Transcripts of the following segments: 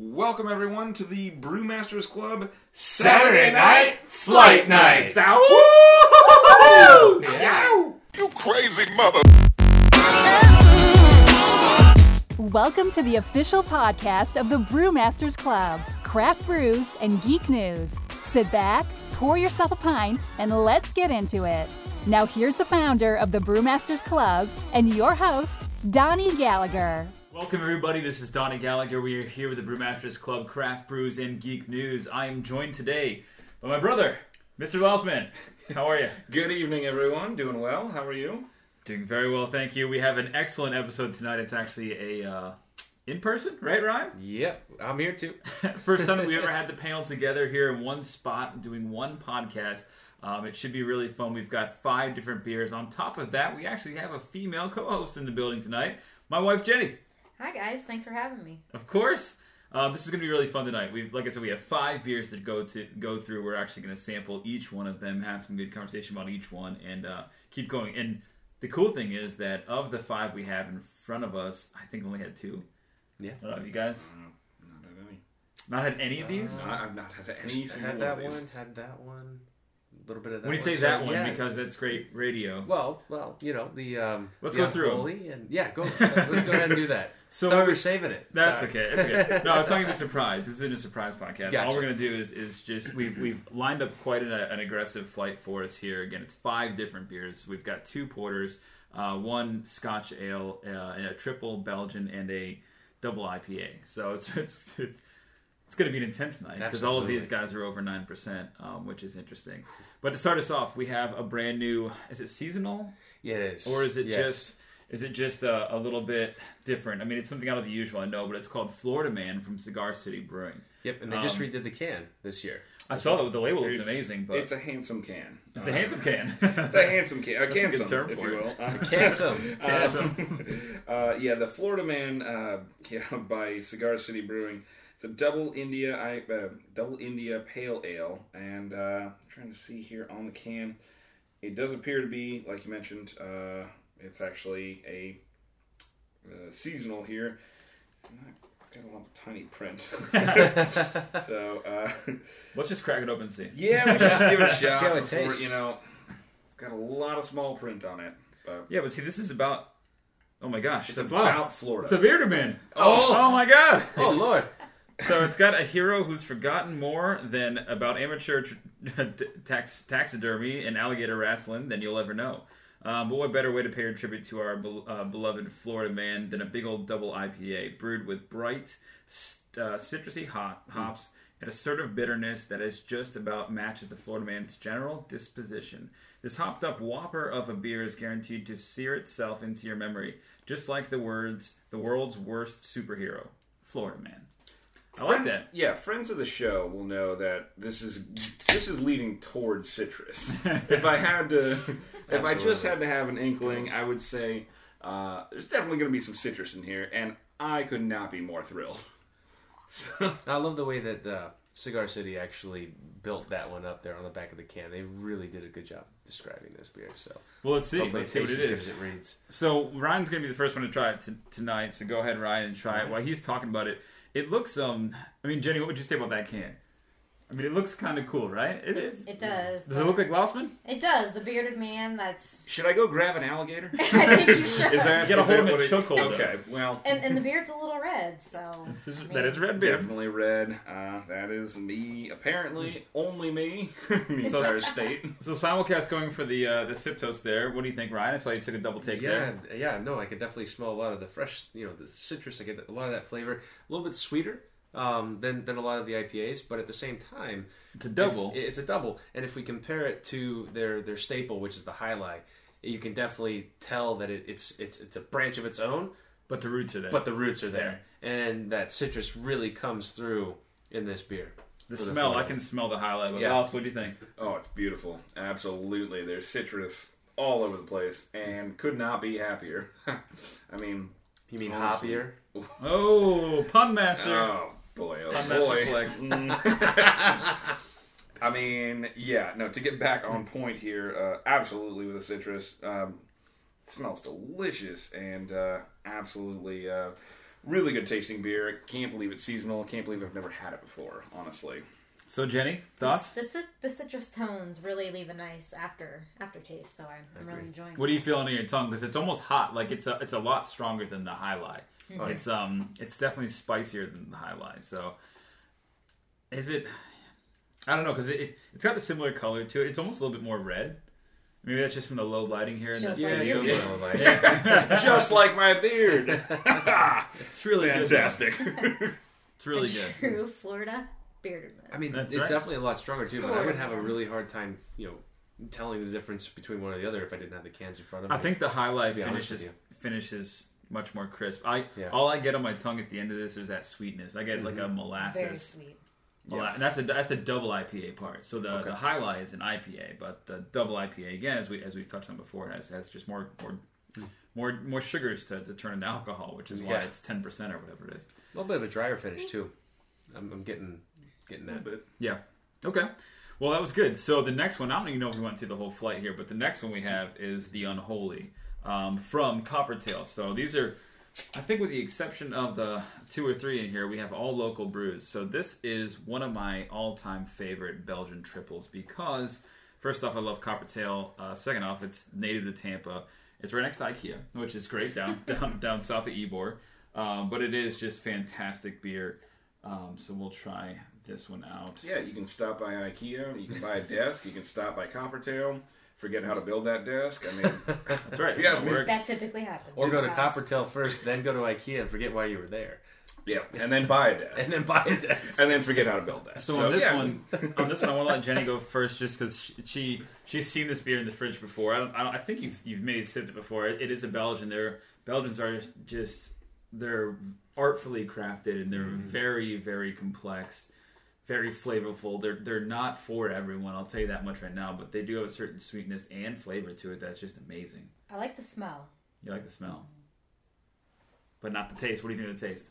Welcome everyone to the Brewmasters Club Saturday night flight night. Woo! Yeah. You crazy mother. Welcome to the official podcast of the Brewmasters Club, craft brews and geek news. Sit back, pour yourself a pint, and let's get into it. Now, here's the founder of the Brewmasters Club and your host, Donnie Gallagher. Welcome, everybody. This is Donnie Gallagher. We are here with the Brewmasters Club, Craft Brews, and Geek News. I am joined today by my brother, Mr. Louseman. How are you? Good evening, everyone. Doing well. How are you? Doing very well, thank you. We have an excellent episode tonight. It's actually a uh, in person, right, Ryan? Yep, I'm here too. First time that we ever had the panel together here in one spot doing one podcast. Um, it should be really fun. We've got five different beers. On top of that, we actually have a female co-host in the building tonight. My wife Jenny. Hi guys, thanks for having me. Of course. Uh, this is going to be really fun tonight. We've, like I said, we have five beers to go to go through. We're actually going to sample each one of them, have some good conversation about each one, and uh, keep going. And the cool thing is that of the five we have in front of us, I think we only had two. Yeah. I don't know, have you guys Not had any. not had any of these? I- I've not had any single had that one, had that one, a little bit of that. when you say that one, yeah. because that's great radio. well, well, you know the. Um, Let's the go through Unholy and yeah, go. let's go ahead and do that. So we we- were saving it. That's Sorry. okay. That's okay. No, it's not gonna be a surprise. This isn't a surprise podcast. All we're gonna do is, is just we've we've lined up quite an, an aggressive flight for us here. Again, it's five different beers. We've got two porters, uh, one Scotch ale, uh, a triple Belgian, and a double IPA. So it's it's it's, it's going to be an intense night because all of these guys are over nine percent, um, which is interesting. But to start us off, we have a brand new. Is it seasonal? Yeah, it is. or is it Yes. just is it just a, a little bit different? I mean, it's something out of the usual, I know, but it's called Florida Man from Cigar City Brewing. Yep, and they just um, redid the can this year. I saw that the label looks It's- amazing, but it's a handsome can. it's a handsome can. It's a handsome can. A That's a good term if for you it. will. Uh, Handsome. Handsome. uh, yeah, the Florida Man, uh, yeah, by Cigar City Brewing. It's a double India, I, uh, double India Pale Ale, and uh, I'm trying to see here on the can. It does appear to be, like you mentioned, uh, it's actually a uh, seasonal here. It's, not, it's got a lot of tiny print. so, uh, Let's just crack it open and see. yeah, we should just give it a See how shot it before, tastes. you know. It's got a lot of small print on it. But Yeah, but see, this is about. Oh my gosh, It's that's about lost. Florida. It's a bearded man. Oh, oh my god! Oh It's- lord. So it's got a hero who's forgotten more than about amateur tax- taxidermy and alligator wrestling than you'll ever know. Um, but what better way to pay a tribute to our bel- uh, beloved Florida man than a big old double IPA brewed with bright, st- uh, citrusy hop- hops and assertive bitterness that is just about matches the Florida man's general disposition. This hopped up whopper of a beer is guaranteed to sear itself into your memory, just like the words "the world's worst superhero, Florida man." I like that. Yeah, friends of the show will know that this is this is leading towards citrus. if I had to, if I just had to have an inkling, I would say uh, there's definitely going to be some citrus in here, and I could not be more thrilled. So, I love the way that uh, Cigar City actually built that one up there on the back of the can. They really did a good job describing this beer. So Well, let's see. hopefully Let's see what it tastes as is. good as it reads. So Ryan's going to be the first one to try it t- tonight. So go ahead, Ryan, and try it. While he's talking about it, it looks. Um, I mean, Jenny, what would you say about that can? I mean, it looks kind of cool, right? It, it, It does. does it look like Louseman? It does. The bearded man. That's. should I go grab an alligator? I think you should. Is that You gotta is hold that him what chokehold, Okay, well, And and the beard's a little red, so. That is red beer. definitely red. Uh, that is me. Apparently, only me. in the entire state. So simulcast going for the uh, the sip toast there. What do you think, Ryan? I saw you took a double take Yeah, there. yeah, no, I could definitely smell a lot of the fresh, you know, the citrus. I get a lot of that flavor, a little bit sweeter um, than than a lot of the IPAs, but at the same time, It's a double. if- it's a double. And if we compare it to their their staple, which is the High Jai Alai, you can definitely tell that it, it's it's it's a branch of its own, but the roots are there. but the roots are there, and that citrus really comes through in this beer. the for the smell, I can smell the Jai Alai. But Yeah. Louse, what do you think? Oh, it's beautiful. Absolutely. There's citrus all over the place and could not be happier. I mean, You mean Honestly. hoppier? Oh, pun master. oh boy, oh boy. Mm. I mean, yeah, no, to get back on point here, uh, absolutely with the citrus. Um, it smells delicious and uh, absolutely uh, really good tasting beer. Can't believe it's seasonal. Can't believe I've never had it before. Honestly, So Jenny, thoughts? The, cit- the citrus tones really leave a nice after aftertaste, so I'm, I'm really Agree. enjoying. What are you feeling in your tongue? Because it's almost hot. Like it's a it's a lot stronger than the Jai Alai. It's um it's definitely spicier than the Jai Alai. So is it? I don't know because it, it it's got a similar color to it. It's almost a little bit more red. Maybe that's just from the low lighting here in the Just like studio. your go beard. go, like- Yeah. just like my beard. it's really. Fantastic. It's really A good. True Florida bearded man. I mean, That's it's right. definitely a lot stronger too. But I would have a really hard time, you know, telling the difference between one or the other if I didn't have the cans in front of me. I think the Jai Alai To be honest finishes finishes much more crisp. I Yeah. all I get on my tongue at the end of this is that sweetness. I get like a molasses. Very molasses. sweet. Mola- and that's the that's the double IPA part. So the, Okay. the Jai Alai is an IPA, but the double IPA again, as we as we've touched on before, has has just more more hmm. more more sugars to, to turn into alcohol, which is why Yeah. it's ten percent or whatever it is. a little bit of a drier finish mm-hmm. too. I'm, I'm getting getting that. But Yeah. Okay. Well, that was good. So the next one, I don't even know if we went through the whole flight here, but the next one we have is the Unholy um, from Coppertail. So these are, I think, with the exception of the two or three in here, we have all local brews. So this is one of my all-time favorite Belgian triples because, first off, I love Coppertail. Uh, second off, it's native to Tampa. It's right next to IKEA, which is great down down down south of Ybor. Um, but it is just fantastic beer. Um, so we'll try this one out. yeah, you can stop by IKEA. You can buy a desk. You can stop by Coppertail. Forget how to build that desk. I mean, That's right. You guys how works. That typically happens. Or go to Yes. Coppertail first, then go to IKEA and forget why you were there, yeah, and then buy a desk, and then buy a desk. and then forget how to build that. So, on this yeah, one, on this one, I want to let Jenny go first, just because she, she she's seen this beer in the fridge before. I don't, I, don't, I think you've you've maybe sipped it before. It, it is a Belgian. They're Belgians are just they're artfully crafted and they're mm-hmm. very very complex, very flavorful. They're they're not for everyone. I'll tell you that much right now. But they do have a certain sweetness and flavor to it that's just amazing. I like the smell. You like the smell, but not the taste. What do you think of the taste?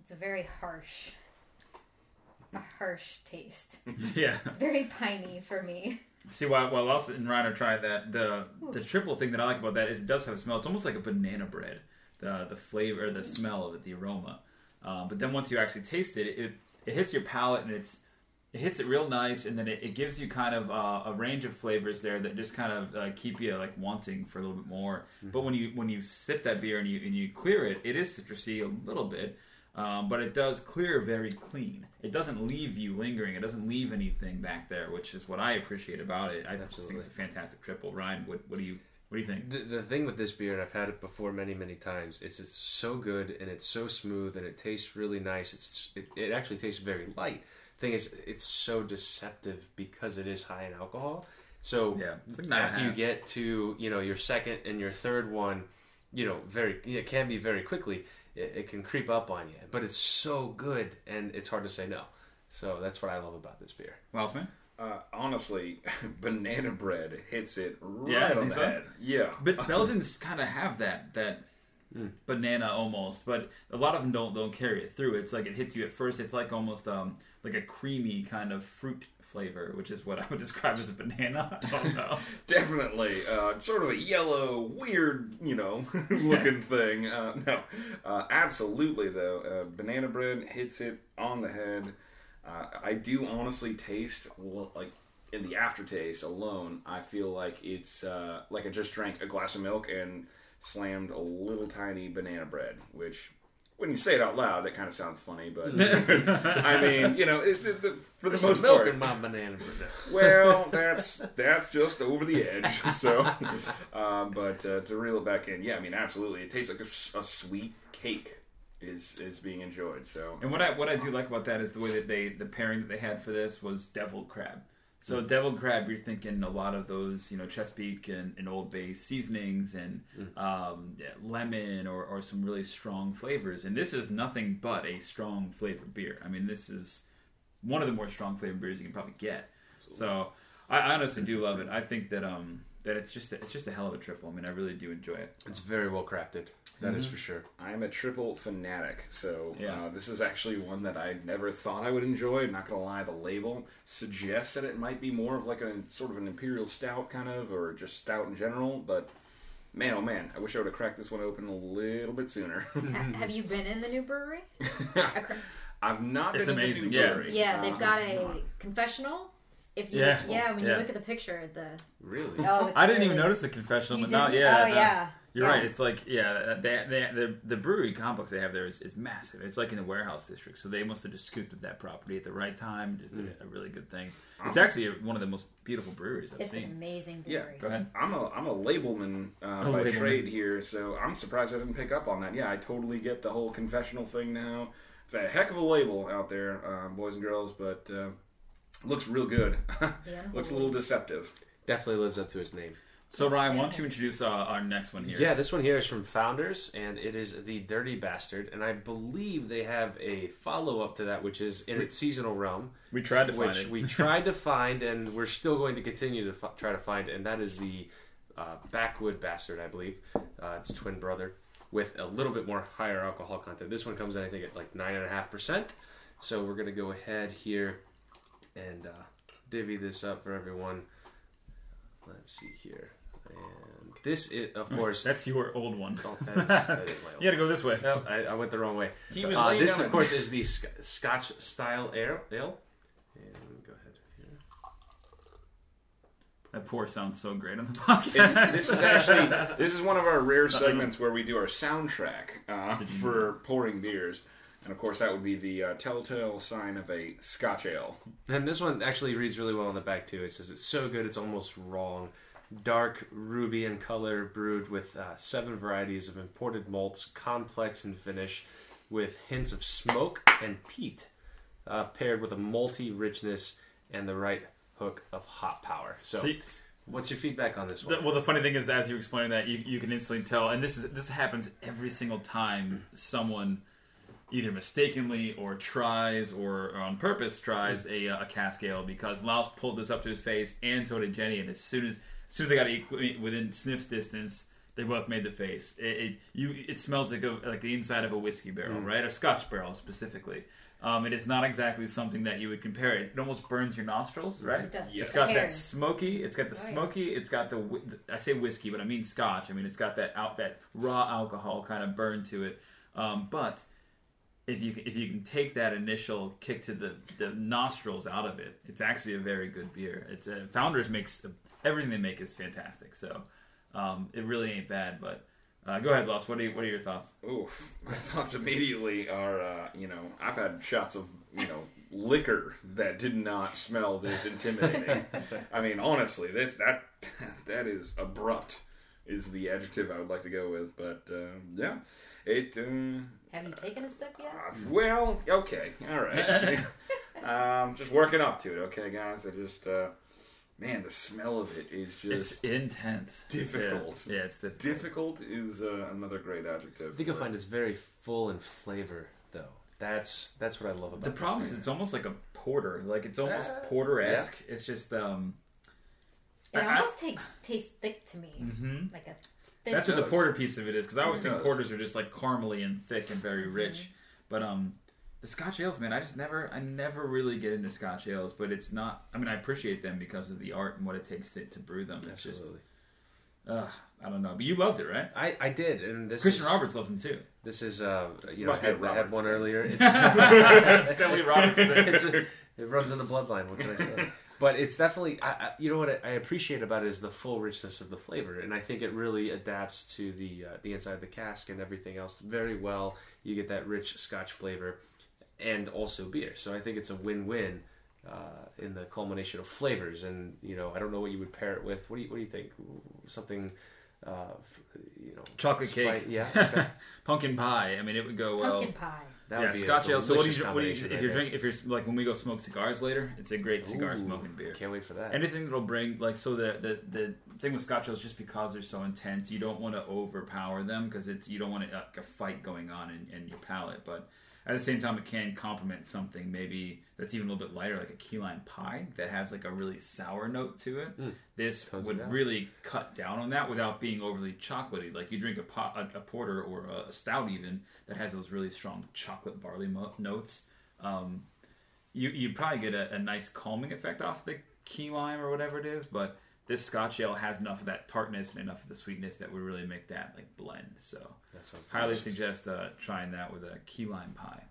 It's a very harsh, a harsh taste. yeah. Very piney for me. See, while while Elsa and Ryan are trying that, the the triple thing that I like about that is it does have a smell. It's almost like a banana bread. The the flavor, the smell of it, the aroma. Um, but then once you actually taste it, it it hits your palate and it's it hits it real nice, and then it, it gives you kind of uh, a range of flavors there that just kind of uh, keep you like wanting for a little bit more. But when you when you sip that beer and you and you clear it, it is citrusy a little bit. Um, but it does clear very clean. It doesn't leave you lingering. It doesn't leave anything back there, which is what I appreciate about it. I just think it's a fantastic triple. Ryan, what, what do you what do you think? The, the thing with this beer, and I've had it before many, many times, is it's so good and it's so smooth and it tastes really nice. It's it, it actually tastes very light. Thing is, it's so deceptive because it is high in alcohol. So Yeah, like after you get to you know your second and your third one, you know very it can be very quickly. It, it can creep up on you, but it's so good and it's hard to say no. So that's what I love about this beer. Miles, man? Uh, honestly, banana bread hits it right Yeah, on the so. head. Yeah, But Belgians kind of have that that Hmm. banana almost, but a lot of them don't don't carry it through. It's like it hits you at first. It's like almost um like a creamy kind of fruit flavor, which is what I would describe as a banana. I don't know. definitely. Uh, sort of a yellow, weird, you know, looking thing. Uh, no, uh, absolutely though. Uh, banana bread hits it on the head. Uh, I do honestly taste like in the aftertaste alone. I feel like it's uh, like I just drank a glass of milk and slammed a little tiny banana bread, which. When you say it out loud, that kind of sounds funny, but I mean, you know, it, it, the, for the most some milk part, in my banana bread. well, that's that's just over the edge. So, um, but uh, to reel it back in, yeah, I mean, absolutely, it tastes like a sweet cake is is being enjoyed. So, And what I what I do like about that is the way that they the pairing that they had for this was deviled crab. So deviled crab, you're thinking a lot of those, you know, Chesapeake and, and Old Bay seasonings and um, yeah, lemon or, or some really strong flavors. And this is nothing but a strong flavored beer. I mean, this is one of the more strong flavored beers you can probably get. So I, I honestly do love it. I think that um that it's just a, it's just a hell of a triple. I mean, I really do enjoy it. It's very well crafted. That is for sure. I'm a triple fanatic. So, Yeah. uh, this is actually one that I never thought I would enjoy. I'm not gonna lie, the label suggests that it might be more of like a sort of an imperial stout kind of, or just stout in general. But man, oh man, I wish I would have cracked this one open a little bit sooner. Have you been in the new brewery? I've not It's been in the amazing, new yeah. brewery. Yeah, they've Uh, got I'm a not. confessional. If you, Yeah. yeah, when you look at the picture, the Really? oh, it's I didn't even notice the confessional, You but didn't? yeah, oh no. yeah, You're Yeah. right. It's like yeah, they, they, the the brewery complex they have there is, is massive. It's like in the warehouse district, so they must have just scooped up that property at the right time. Just did a really good thing. It's actually one of the most beautiful breweries I've It's an seen. amazing Yeah. Go ahead. I'm a I'm a labelman uh, A by labelman. trade here, so I'm surprised I didn't pick up on that. Yeah, I totally get the whole confessional thing now. It's a heck of a label out there, uh, boys and girls, but uh, looks real good. looks a little deceptive. Definitely lives up to his name. So Ryan, why don't you introduce uh, our next one here? Yeah, this one here is from Founders, and it is the Dirty Bastard, and I believe they have a follow up to that, which is in its seasonal realm, we tried to find it. we tried to find, and we're still going to continue to f- try to find, and that is the uh, Backwood Bastard, I believe. Uh, it's twin brother with a little bit more higher alcohol content. This one comes in, I think, at like nine and a half percent. So we're gonna go ahead here and uh, divvy this up for everyone. Let's see here, and this is, of course, That's your old one. Oh, that is, that is my old You got to go this way. no, I, I went the wrong way. He was uh, this, down of course, is the sc- Scotch style ale. ale. And go ahead. Here. That pour sounds so great on the podcast. It's, this is actually this is one of our rare segments where we do our soundtrack uh, for pouring beers, and of course that would be the uh, telltale sign of a Scotch ale. And this one actually reads really well on the back too. It says it's so good it's almost wrong. Dark ruby in color, brewed with uh, seven varieties of imported malts, complex in finish, with hints of smoke and peat, uh, paired with a malty richness and the right hook of hot power. So, See, what's your feedback on this one? The, well, the funny thing is, as you were explaining that, you, you can instantly tell, and this is this happens every single time someone either mistakenly or tries or, or on purpose tries a, uh, a cask ale because Louse pulled this up to his face and so did Jenny, and as soon as as soon as they got equal, within sniff's distance, they both made the face. It, it you it smells like a, like the inside of a whiskey barrel, right? A Scotch barrel specifically. Um, it is not exactly something that you would compare it. It almost burns your nostrils, right? It does. It's got that smoky. It's got the Oh, yeah. smoky. It's got the I say whiskey, but I mean Scotch. I mean it's got that out that raw alcohol kind of burn to it. Um, but if you can- if you can take that initial kick to the, the nostrils out of it, it's actually a very good beer. It's uh, Founders makes everything they make is fantastic. So um, it really ain't bad. But uh, go ahead, Lost. What are you, what are your thoughts? Oof, my thoughts immediately are, uh, you know, I've had shots of, you know, liquor that did not smell this intimidating. I mean, honestly, this that that is abrupt is the adjective I would like to go with. But uh, yeah, it. Uh, Have you taken a sip yet? uh, well, okay, all right. um, just working up to it, okay, guys. I just, uh, man, the smell of it is just It's intense. difficult. Yeah, yeah it's difficult. difficult. Is uh, another great adjective. I think you'll find it's very full in flavor, though. That's that's what I love about The this problem is it's almost like a porter. Like it's almost Uh, porter esque. It's just um. It I- I- almost tastes tastes thick to me, mhm. like a. Thick That's what the porter piece of it is because I always It think does. porters are just like caramely and thick and very Mm-hmm. rich, but um, the Scotch ales, man, I just never, I never really get into Scotch ales. But it's not. I mean, I appreciate them because of the art and what it takes to, to brew them. It's Absolutely. just, uh, I don't know. But you loved it, right? I, I did, and this Christian is, Roberts loved them too. This is uh, you know, I Must be a had, had one earlier. It's, Stanley Roberts. it's a, it runs in the bloodline. What can I say? But it's definitely, I, I, you know what I, I appreciate about it is the full richness of the flavor, and I think it really adapts to the uh, the inside of the cask and everything else very well. You get that rich Scotch flavor, and also beer. So I think it's a win-win uh, in the culmination of flavors. And you know, I don't know what you would pair it with. What do you What do you think? Something, uh, you know, Chocolate spice- cake. Yeah, okay. Pumpkin pie. I mean, it would go well. Pumpkin pie. That yeah, Scotch ale. So what do you, what do you if right you're drinking? If you're like when we go smoke cigars later, it's a great cigar Ooh, smoking beer. Can't wait for that. Anything that'll bring like so the the, the thing with Scotch ales just because they're so intense, you don't want to overpower them because it's you don't want it, like a fight going on in, in your palate, but at the same time it can complement something maybe that's even a little bit lighter, like a key lime pie that has like a really sour note to it. This Tones would really cut down on that without being overly chocolatey. Like you drink a, pot, a, a porter or a, a stout even that has those really strong chocolate barley mo- notes. Um, you you probably get a, a nice calming effect off the key lime or whatever it is, but this Scotch ale has enough of that tartness and enough of the sweetness that would really make that like blend. So That highly delicious. suggest uh, trying that with a key lime pie.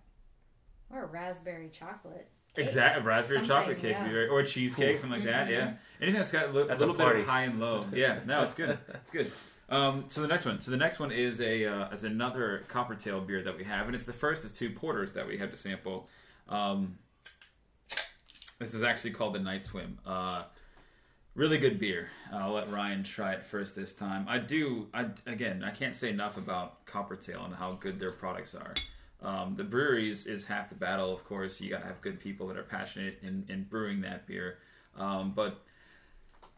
Or raspberry chocolate. cake. Exactly, raspberry Something, chocolate cake yeah. would be very- or cheesecake, something like that. Yeah, anything that's got a li- That's a little bit of high and low. Yeah, no, it's good. It's good. Um, so the next one, so the next one is a uh, is another Coppertail beer that we have, and it's the first of two porters that we have to sample. Um, this is actually called the Night Swim. Uh, really good beer. I'll let Ryan try it first this time. I do. I again, I can't say enough about Coppertail and how good their products are. Um, the breweries is half the battle, of course. You got to have good people that are passionate in, in brewing that beer. Um, but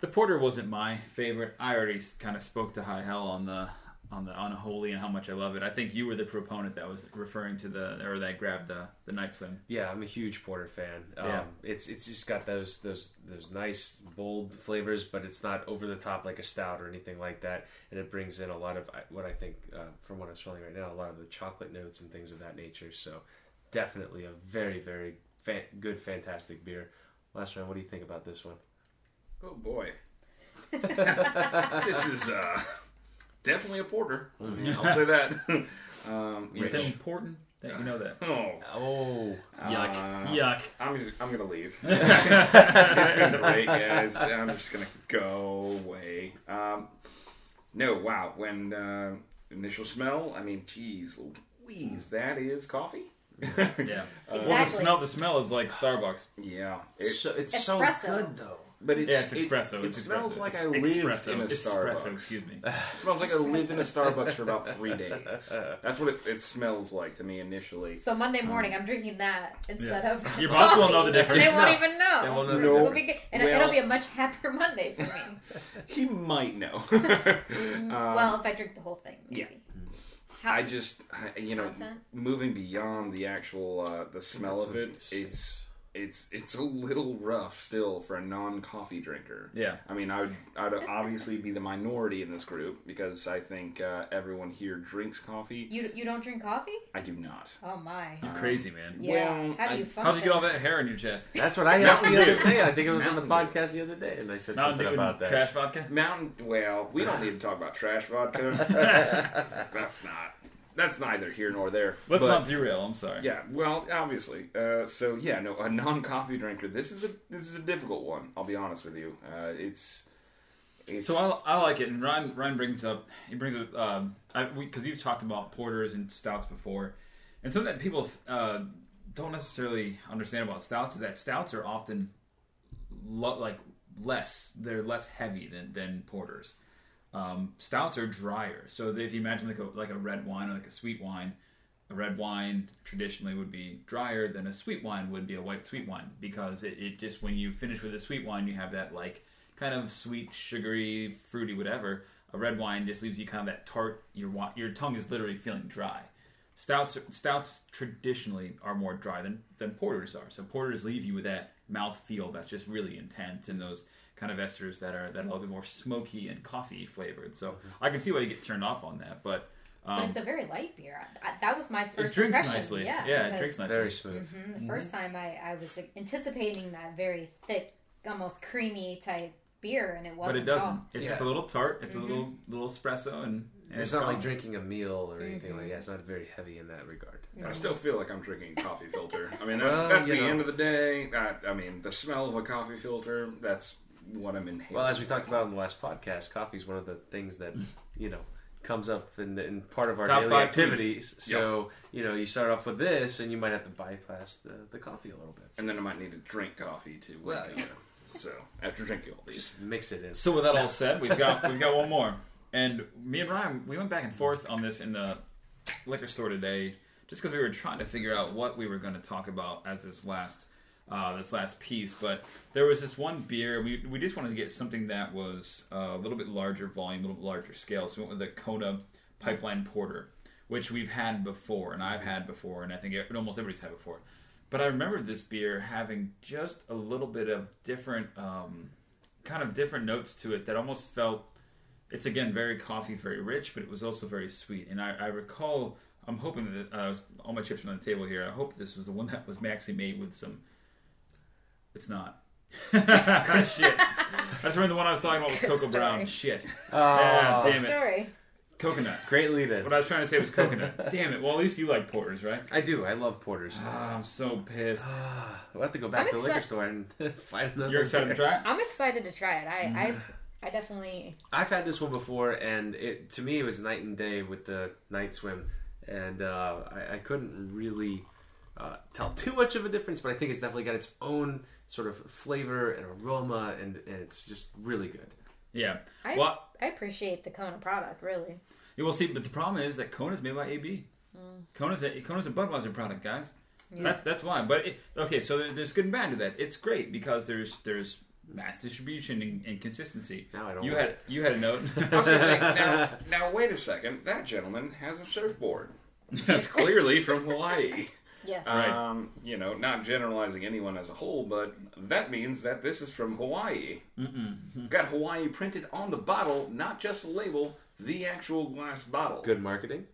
the porter wasn't my favorite. I already kind of spoke to high hell on the on the unholy and how much I love it. I think you were the proponent that was referring to the or that grabbed the the night swim. Yeah, I'm a huge porter fan. Um, Yeah. it's it's just got those those those nice bold flavors, but it's not over the top like a stout or anything like that. And it brings in a lot of what I think, uh, from what I'm smelling right now, a lot of the chocolate notes and things of that nature. So definitely a very very fan- good, fantastic beer. Last round, what do you think about this one? Oh boy, this is uh, definitely a porter. I'll say that. um, you It's know- important that you know that. oh, Oh, Yuck! Uh, Yuck! I'm gonna, I'm gonna leave. it's been great, guys. I'm just gonna go away. Um, no, wow. When uh, initial smell, I mean, geez, Louise, that is coffee. Yeah. exactly. Well, the smell the smell is like Starbucks. yeah, it's it, so, it's Espresso. so good though. But it's Yeah, it's espresso. It, it's smells espresso. like It's I lived espresso. in a Espresso, Starbucks. Excuse me. It smells like I lived in a Starbucks for about three days. That's what it, it smells like to me initially. So Monday morning, I'm drinking that instead Yeah. of Your boss won't know the difference. They won't No. even know. They won't know No. It'll be. And Well- it'll be a much happier Monday for me. He might know. Um, well, if I drink the whole thing, yeah. How, I just, I, you know, Content? moving beyond the actual uh, the smell of it, It's- it's it's it's a little rough still for a non-coffee drinker. Yeah. I mean, I would I'd obviously be the minority in this group because I think uh, everyone here drinks coffee. you you don't drink coffee? I do not. Oh my. You're crazy, man. Yeah. Well, How do I- you function? How'd you get all that hair on your chest? That's what I asked the Mountain other day. I think it was on the podcast the other day, and I said Mountain something about that. trash vodka. Mountain. Well, we don't need to talk about trash vodka. That's, that's not. That's neither here nor there. Let's But- not derail. I'm sorry. Yeah, well, obviously. Uh, so yeah, no, a non-coffee drinker. This is a this is a difficult one. I'll be honest with you. Uh, it's, it's So I, I like it, and Ryan Ryan brings up he brings up um, because you've talked about porters and stouts before, and something that people uh, don't necessarily understand about stouts is that stouts are often lo- like less they're less heavy than than porters. Um, stouts are drier, so if you imagine like a like a red wine or like a sweet wine, a red wine traditionally would be drier than a sweet wine would be a white sweet wine because it, it just when you finish with a sweet wine you have that like kind of sweet sugary fruity whatever. A red wine just leaves you kind of that tart your your tongue is literally feeling dry. Stouts stouts traditionally are more dry than than porters are. So porters leave you with that mouth feel that's just really intense and those kind of esters that are that are a little bit more smoky and coffee flavored so mm-hmm. i can see why you get turned off on that but But um, it's a very light beer. I, I- that was my it first drinks impression. nicely Yeah, yeah it drinks nicely Very smooth. Mhm, The mm-hmm. first time I, I was anticipating that very thick, almost creamy type beer, and it wasn't. but it doesn't it's just a little tart it's a mm-hmm. little little espresso and, and It's not like drinking a meal or anything like that. It's not very heavy in that regard. I still feel like I'm drinking coffee filter. I mean, that's Well, that's the know. end of the day. That, I mean, the smell of a coffee filter. That's what I'm inhaling. Well, as we talked about in the last podcast, coffee is one of the things that you know comes up in, in part of our Top daily five activities. So you know, you start off with this, and you might have to bypass the, the coffee a little bit. and then I might need to drink coffee too. Well, you know. So after drinking all these, Just mix it in. So with that all said, we've got we've got one more, and me and Ryan we went back and forth on this in the liquor store today, just because we were trying to figure out what we were going to talk about as this last uh, this last piece. But there was this one beer we we just wanted to get something that was uh, a little bit larger volume, a little bit larger scale. So we went with the Kona Pipeline Porter, which we've had before, and I've had before, and I think almost everybody's had before. But I remember this beer having just a little bit of different, um, kind of different notes to it that almost felt. It's again very coffee, very rich, but it was also very sweet. And I, I recall, I'm hoping that uh, all my chips are on the table here. I hope this was the one that was actually made with some. It's not. Shit. I just remember the one I was talking about was Good Koko story. Brown. Shit. Oh, Yeah, Good damn it. story. Coconut. great lead in. What I was trying to say was coconut. Damn it. Well, at least you like porters, right? I do. I love porters. Ah, I'm so pissed. we'll have to go back I'm to the liquor exci- store and find another. You're excited to beer. try it? I'm excited to try it. I, Mm. I, I definitely. I've had this one before, and it to me it was night and day with the night swim, and uh, I, I couldn't really uh, tell too much of a difference. But I think it's definitely got its own sort of flavor and aroma, and, and it's just really good. Yeah. I, Well, I appreciate the Kona product, really. you will see, but the problem is that Kona's made by AB. Kona's a mm. Kona's a Budweiser product, guys. That, that's why. But it, okay, so there's good and bad to that. It's great because there's there's mass distribution and, and consistency. Now I don't. You like had you had a note. I was gonna say, now, now wait a second. That gentleman has a surfboard. He's clearly from Hawaii. Yes. Right. Um, you know, not generalizing anyone as a whole, but that means that this is from Hawaii. Mm-mm. Got Hawaii printed on the bottle, not just the label, the actual glass bottle. good marketing.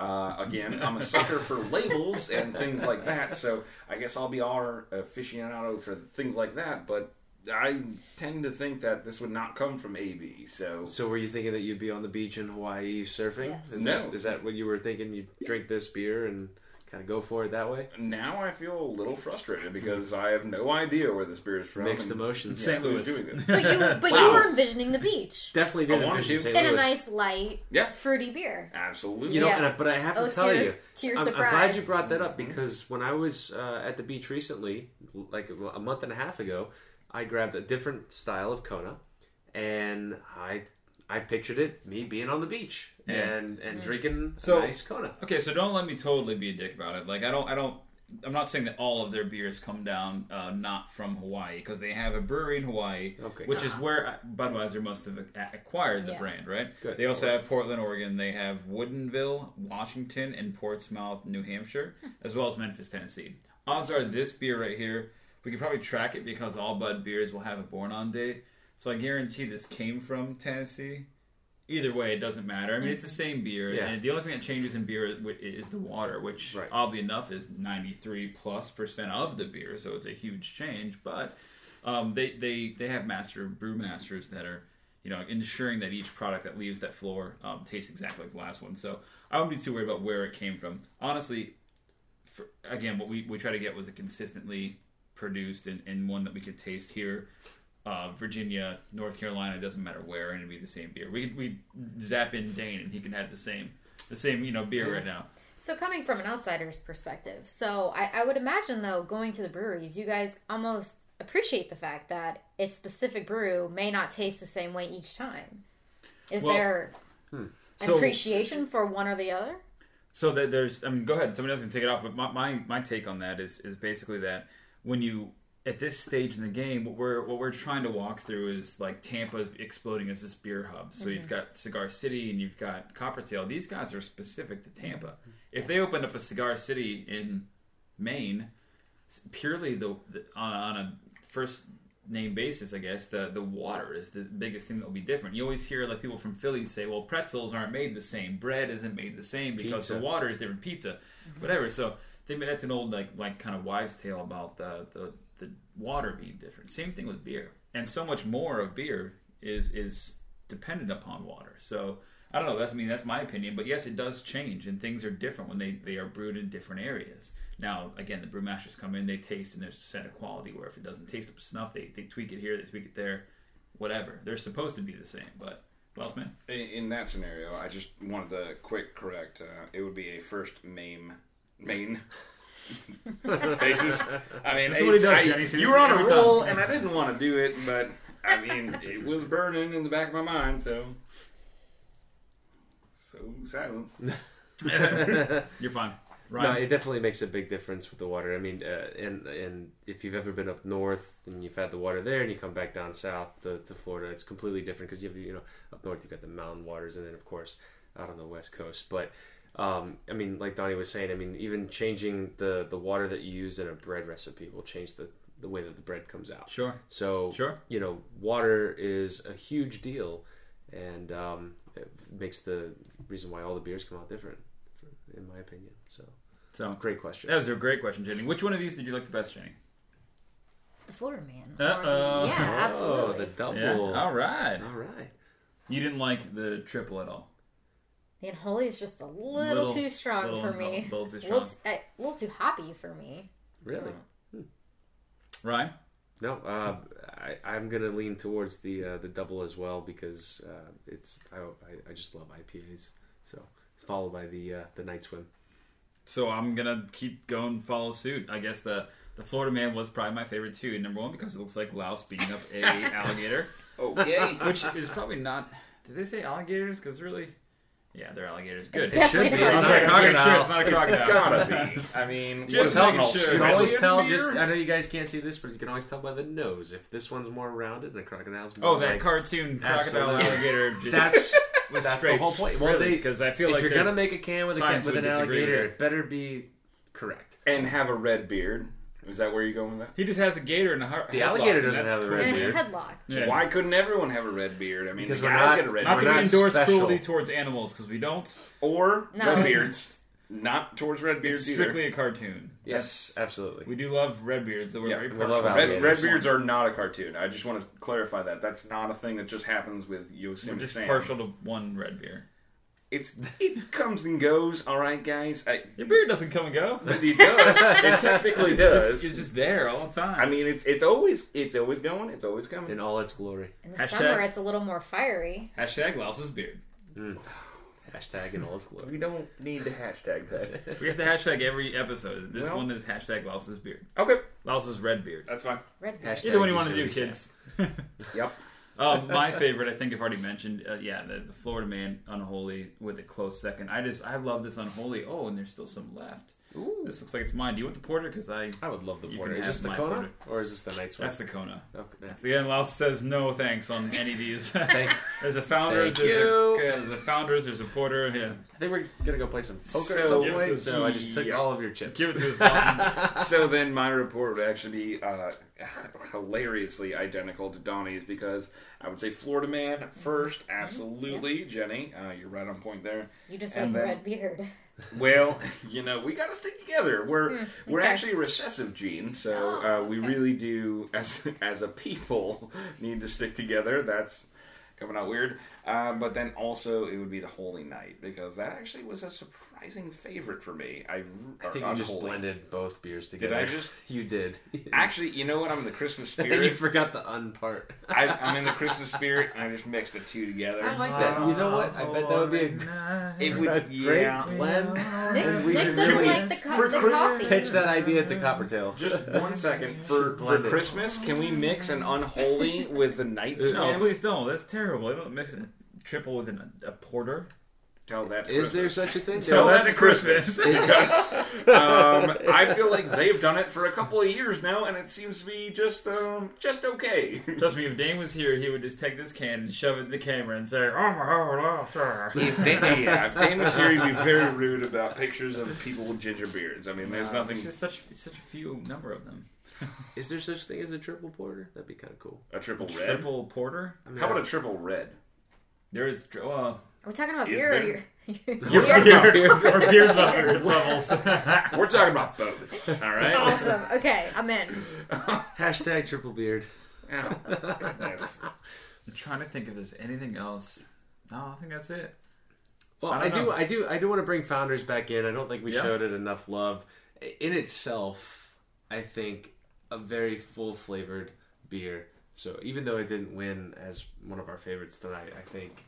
Uh, again, I'm a sucker for labels and things like that, so I guess I'll be our aficionado for things like that. But I tend to think that this would not come from AB. So So were you thinking that you'd be on the beach in Hawaii surfing? Yes. Is No. That, is that what you were thinking? You'd drink this beer and kind of go for it that way? now I feel a little frustrated because I have no idea where this beer is from. Mixed emotions. St. who's Louis. doing this. But you, but you Wow. were envisioning the beach Definitely I did wanted envision to. St. in a nice, light, Yeah, fruity beer. absolutely. You know, Yeah. and I, but I have Oh, to to tell your- you, to your I'm, I'm surprise. glad you brought that up because when I was uh, at the beach recently, like a month and a half ago, I grabbed a different style of Kona, and I I pictured it me being on the beach Yeah. and and mm. drinking So- a nice Kona. Okay, so don't let me totally be a dick about it. Like I don't, I don't, I'm not saying that all of their beers come down uh, not from Hawaii because they have a brewery in Hawaii, Okay. which is ah. where Budweiser must have acquired the Yeah. brand, right? Good. They also have Portland, Oregon. They have Woodinville, Washington, and Portsmouth, New Hampshire, hmm. as well as Memphis, Tennessee. Odds are this beer right here, we could probably track it because all Bud beers will have a born on date. So I guarantee this came from Tennessee. Either way, it doesn't matter. I mean, it's the same beer, Yeah. and the only thing that changes in beer is- the water, which Right. oddly enough is ninety three plus percent of the beer, so it's a huge change. But um, they they they have master brew masters that are you know ensuring that each product that leaves that floor um, tastes exactly like the last one. So I wouldn't be too worried about where it came from. Honestly, for, again, what we we try to get was a consistently produced and, and one that we could taste here. Uh, Virginia, North Carolina, doesn't matter where, and it'd be the same beer. We we zap in Dane, and he can have the same the same you know beer right now. So coming from an outsider's perspective, so I, I would imagine though, going to the breweries, you guys almost appreciate the fact that a specific brew may not taste the same way each time. Is Well, there an So- appreciation for one or the other? So that there's, I mean, go ahead. Somebody else can take it off. But my, my, my take on that is is basically that when you at this stage in the game, what we're what we're trying to walk through is like Tampa exploding as this beer hub. So you've mhm. got Cigar City and you've got Coppertail. These guys are specific to Tampa. Mm-hmm. If they opened up a Cigar City in Maine, purely the, the on, on a first name basis, I guess the the water is the biggest thing that will be different. You always hear like people from Philly say, "Well, pretzels aren't made the same, bread isn't made the same because Pizza. the water is different, pizza, mm-hmm. whatever." So they, that's an old like like kind of wives' tale about the, the the water being different. Same thing with beer, and so much more of beer is is dependent upon water. So. I don't know. That's I mean that's my opinion, but yes, it does change, and things are different when they, they are brewed in different areas. Now, again, the brewmasters come in, they taste, and there's a set of quality where if it doesn't taste up snuff, they, they tweak it here, they tweak it there, whatever. They're supposed to be the same, but else, man? In, in that scenario, I just wanted to quick correct. Uh, it would be a first main main basis. I mean, That's what he does, I- Jenny. You this were on a roll, and I didn't want to do it, but I mean, it was burning in the back of my mind. So, so silence. You're fine. No, it definitely makes a big difference with the water. I mean, uh, and and if you've ever been up north and you've had the water there, and you come back down south to, to Florida, it's completely different because you have you know up north you've got the mountain waters, and then of course out on the west coast. But um, I mean, like Donnie was saying, I mean, even changing the the water that you use in a bread recipe will change the the way that the bread comes out. Sure. So Sure. you know, water is a huge deal, and um, it makes the reason why all the beers come out different, in my opinion. So So, great question. that was a great question, Jenny. Which one of these did you like the best, Jenny? The Florida man. Uh-oh. Yeah, Oh, absolutely. the double. Yeah. All right. All right. You didn't like the triple at all. The unholy is just a little, Little- too strong little- for me. little too A little, strong. uh, a little too hoppy for me. Really? Ryan? No, uh, I, I'm gonna lean towards the uh, the double as well because uh, it's I, I, I just love IPAs. So it's followed by the uh, the night swim. So I'm gonna keep going, follow suit. I guess the the Florida man was probably my favorite too. Number one because it looks like Louse beating up a alligator, Okay. which is probably not. Did they say alligators? Because really, yeah, they're alligators. Good. It's definitely should be. It's I not like, a I'm crocodile. it's not a crocodile. It's gotta be. I mean, Just what is making sure. You can always tell. Just I know you guys can't see this, but you can always tell by the nose if this one's more rounded and the crocodile's more. Oh, that like, cartoon crocodile Absolutely. alligator. Just That's was that's straight. the whole point. Well, Really? because I feel if like you're gonna make a can with a can, with an disagree alligator, there. it better be correct. and have a red beard. Is that where you're going with that? he just has a gator and a heart. The alligator doesn't have a red And a beard. headlock. Yeah. Why couldn't everyone have a red beard? I mean, Because the we're guys not- get a red Not beard. that We're we not endorse special. cruelty towards animals because we don't. or No. red beards. Not towards red beards It's either. strictly a cartoon. Yes, absolutely. We do love red beards, so we're Yeah, very we partial love to Red, alligators. red this beards are not a cartoon. I just want to clarify that. That's not a thing that just happens with We're just Sam. partial to one red beer. It's it comes and goes. All right, guys. I, Your beard doesn't come and go. it does. It technically It's does. just, it's just there all the time. I mean, it's it's always it's always going. It's always coming. In all its glory. In the Hashtag- summer, it's a little more fiery. hashtag Louse's beard. Hmm. Hashtag in all its glory. We don't need to hashtag that. We have to hashtag every episode. This Well- one is hashtag Louse's beard. Okay, Louse's red beard. that's fine. Red Hashtag Either one you want to do, Yosemite kids. Yep. um, my favorite, I think I've already mentioned. Uh, yeah, the, the Florida Man Unholy with a close second. I just I love this Unholy. Oh, and there's still some left. Ooh. This looks like it's mine. Do you want the porter? Because I I would love the porter. Is this the Kona porter. or is this the night swim? that's the Kona. Okay. The end Louse says no thanks on any of these. Thank- there's a founders, Thank there's a, you. there's a founders, there's a porter. Yeah. I think we're gonna go play some poker So- at some Give it to us. So I just took Yeah. all of your chips. Give it to us, Dalton. so then my report would actually be uh, hilariously identical to Donnie's because I would say Florida Man first, absolutely, Jenny. Uh, you're right on point there. You just And like then- red beard. Well, you know, we got to stick together. We're we're okay. actually recessive genes, so Oh, uh, we okay. really do, as as a people, need to stick together. That's coming out weird. Uh, but then also it would be the Holy Night because that actually was a surprising favorite for me. I, I think you just blended both beers together. Did I just- You did. Actually, you know what? I'm in the Christmas and you forgot the un part. I, I'm in the Christmas spirit, and I just mixed the two together. I like that. You know what? I bet that would be a It would, a great yeah. blend. Nick, And we Nick should really like the, co- for the Chris- coffee. pitch that idea to Coppertail. Just one second for for. Christmas. Can we mix an unholy with the night swim? no, please don't. That's terrible. I don't mix it triple with an, a porter. Tell that. To Is there Christmas. such a thing? Tell Tell that to Christmas. because um, I feel like they've done it for a couple of years now, and it seems to be just um, just okay. Trust me, if Dane was here, he would just take this can and shove it in the camera and say, "Oh my god, sir." if Dan, yeah, if Dan was here, he'd be very rude about pictures of people with ginger beards. I mean, there's Uh, nothing. There's just such such a few number of them. Is there such thing as a triple porter? That'd be kind of cool. A triple red. Triple porter. I mean, How about a triple red? There is uh, Are we talking about Is beer there- or your, your your beard or beard level- levels. We're talking about both. All right. Awesome. Okay, I'm in. hashtag triple beard? Oh, goodness. I'm trying to think if there's anything else. No, I think that's it. Well, I I, don't do, know. I do, I do want to bring Founders back in. I don't think we Yeah. showed it enough love. In itself, I think a very full flavored beer. So even though it didn't win as one of our favorites tonight, I think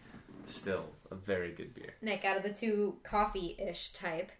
still a very good beer. Nick, out of the two coffee-ish type,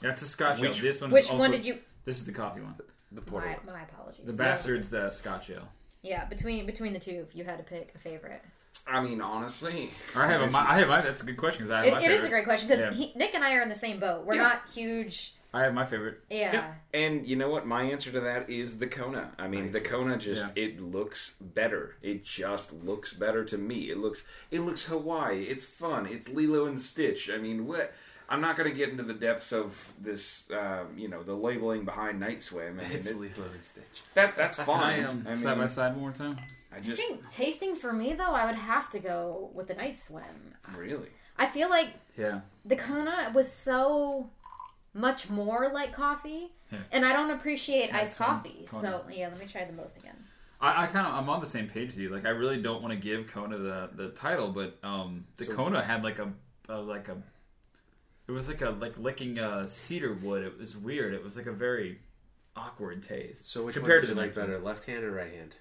That's a Scotch ale. Which- This one's which also, one did you? This is the coffee one. The porter. My, my apologies. The bastard's the Scotch ale. Yeah, between between the two, if you had to pick a favorite, I mean, honestly, I have a, This- my, I have my, that's a good question because I have it, my it favorite. a great question because Yeah. Nick and I are in the same boat. We're Yeah. not huge. I have my favorite. Yeah. Yep. And you know what? My answer to that is the Kona. I mean, the Kona just Yeah. it looks better. It just looks better to me. It looks it looks Hawaii. It's fun. It's Lilo and Stitch. I mean, what? I'm not going to get into the depths of this. Um, you know, the labeling behind Night Swim. I mean, It's it- Lilo and Stitch. that that's Can fine. I, um, I side by side one more time? I just I just think tasting for me though, I would have to go with the night swim. really. I feel like Yeah. the Kona was so much more like coffee, Yeah. and I don't appreciate Nice iced coffee. Kona. So yeah, let me try them both again. I, I kind of I'm on the same page with you. Like I really don't want to give Kona the the title, but um, the So- Kona had like a, a like a, it was like a like licking uh, cedar wood. It was weird. It was like a very awkward taste. So which compared one to do the you like next one. better, left hand or right hand?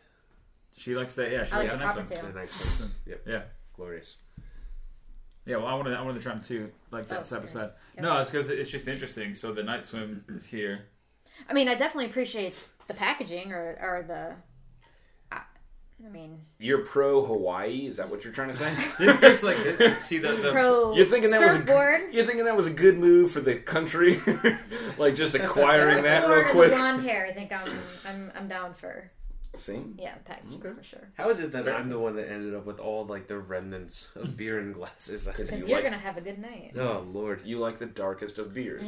She likes that. Yeah, she I likes like the the next one. The nice one. Yep, Yeah, glorious. Yeah. Well, I wanted I wanted to try them too, like that Oh, side by sorry. side. No, it's because it's just interesting. So the night swim is here. I mean, I definitely appreciate the packaging or or the. I, I mean, You're pro Hawaii? Is that what you're trying to say? This tastes like see the, the pro You're thinking that was a you're thinking that was a good move for the country, like just acquiring that real quick. blonde hair. I think I'm I'm I'm down for See, yeah the packaging for sure. How is it that I'm the one that ended up with all like the remnants of beer and glasses? Because Because You you are like- gonna have a good night. Oh lord, you like the darkest of beers.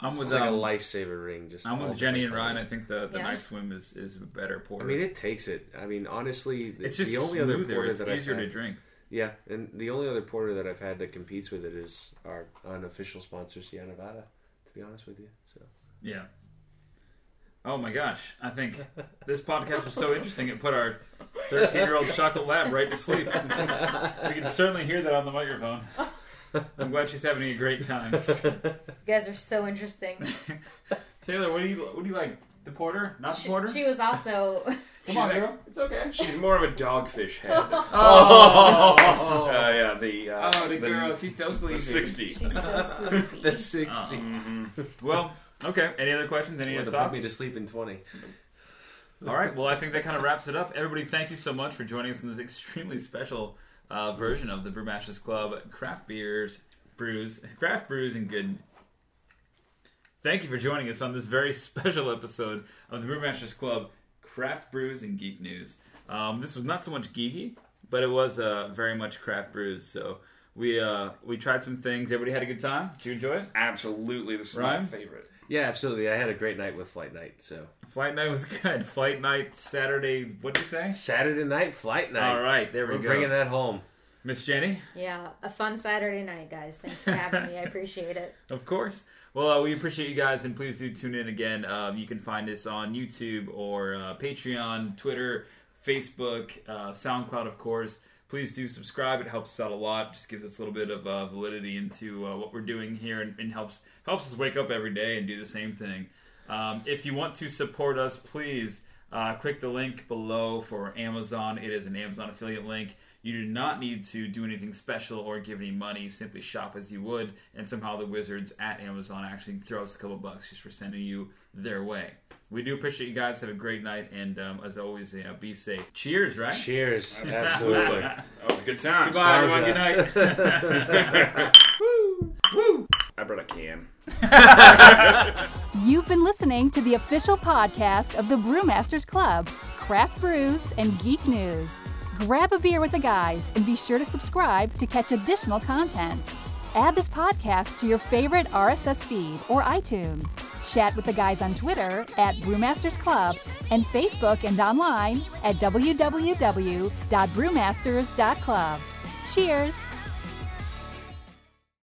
I'm with it's like a um, lifesaver ring. Just I'm with Jenny and different Ryan. I think the, the Yeah. night swim is, is a better porter. I mean, it takes it. I mean, honestly, it's just the only other porter It's that I've easier to drink. yeah, and the only other porter that I've had that competes with it is our unofficial sponsor, Sierra Nevada. To be honest with you, so Yeah. Oh my gosh! I think this podcast was so interesting. It put our 13 year old chocolate lab right to sleep. we can certainly hear that on the microphone. I'm glad she's having a great time. You guys are so interesting. Taylor, what do you what do you like? The porter, not the She, porter. she was also Come on, She's girl. It's okay. She's more of a dogfish head. Oh, Uh, yeah, the uh, oh, the girl. She's so the sleepy. sixty. she's so sleepy. the sixty. Uh-uh. Well, okay. Any other questions? Any Well, other to put me to sleep in twenty. All right. Well, I think that kind of wraps it up. Everybody, thank you so much for joining us in this extremely special uh, version of the Brewmasters Club craft beers, brews, craft brews, and good. Thank you for joining us on this very special episode of the Brewmasters Club craft brews and geek news. Um, this was not so much geeky, but it was uh, very much craft brews. So we uh, we tried some things. Everybody had a good time. Did you enjoy it? Absolutely, this is Ryan? my favorite. Yeah, absolutely. I had a great night with Flight Night. So Flight night was good. Flight night Saturday. What'd you say? Saturday night flight night. All right, there we We're go. bringing that home. Miss Jenny. Yeah, a fun Saturday night, guys. Thanks for having me. I appreciate it. Of course. Well, uh, we appreciate you guys, and please do tune in again. Um, you can find us on YouTube or uh, Patreon, Twitter, Facebook, uh, SoundCloud, of course. Please do subscribe; it helps us out a lot. Just gives us a little bit of uh, validity into uh, what we're doing here, and, and helps helps us wake up every day and do the same thing. Um, if you want to support us, please uh, click the link below for Amazon. It is an Amazon affiliate link. You do not need to do anything special or give any money. Simply shop as you would, and somehow the wizards at Amazon actually throw us a couple bucks just for sending you their way. We do appreciate you guys. Have a great night, and um, as always, uh, be safe. Cheers, right? Cheers. Absolutely. That was a good time. Goodbye, Sounds everyone. Good night. Woo! Woo! I brought a can. You've been listening to the official podcast of the Brewmasters Club, Craft Brews and Geek News. Grab a beer with the guys and be sure to subscribe to catch additional content. Add this podcast to your favorite RSS feed or iTunes. Chat with the guys on Twitter at Brewmasters Club and Facebook and online at www.brewmasters.club. Cheers!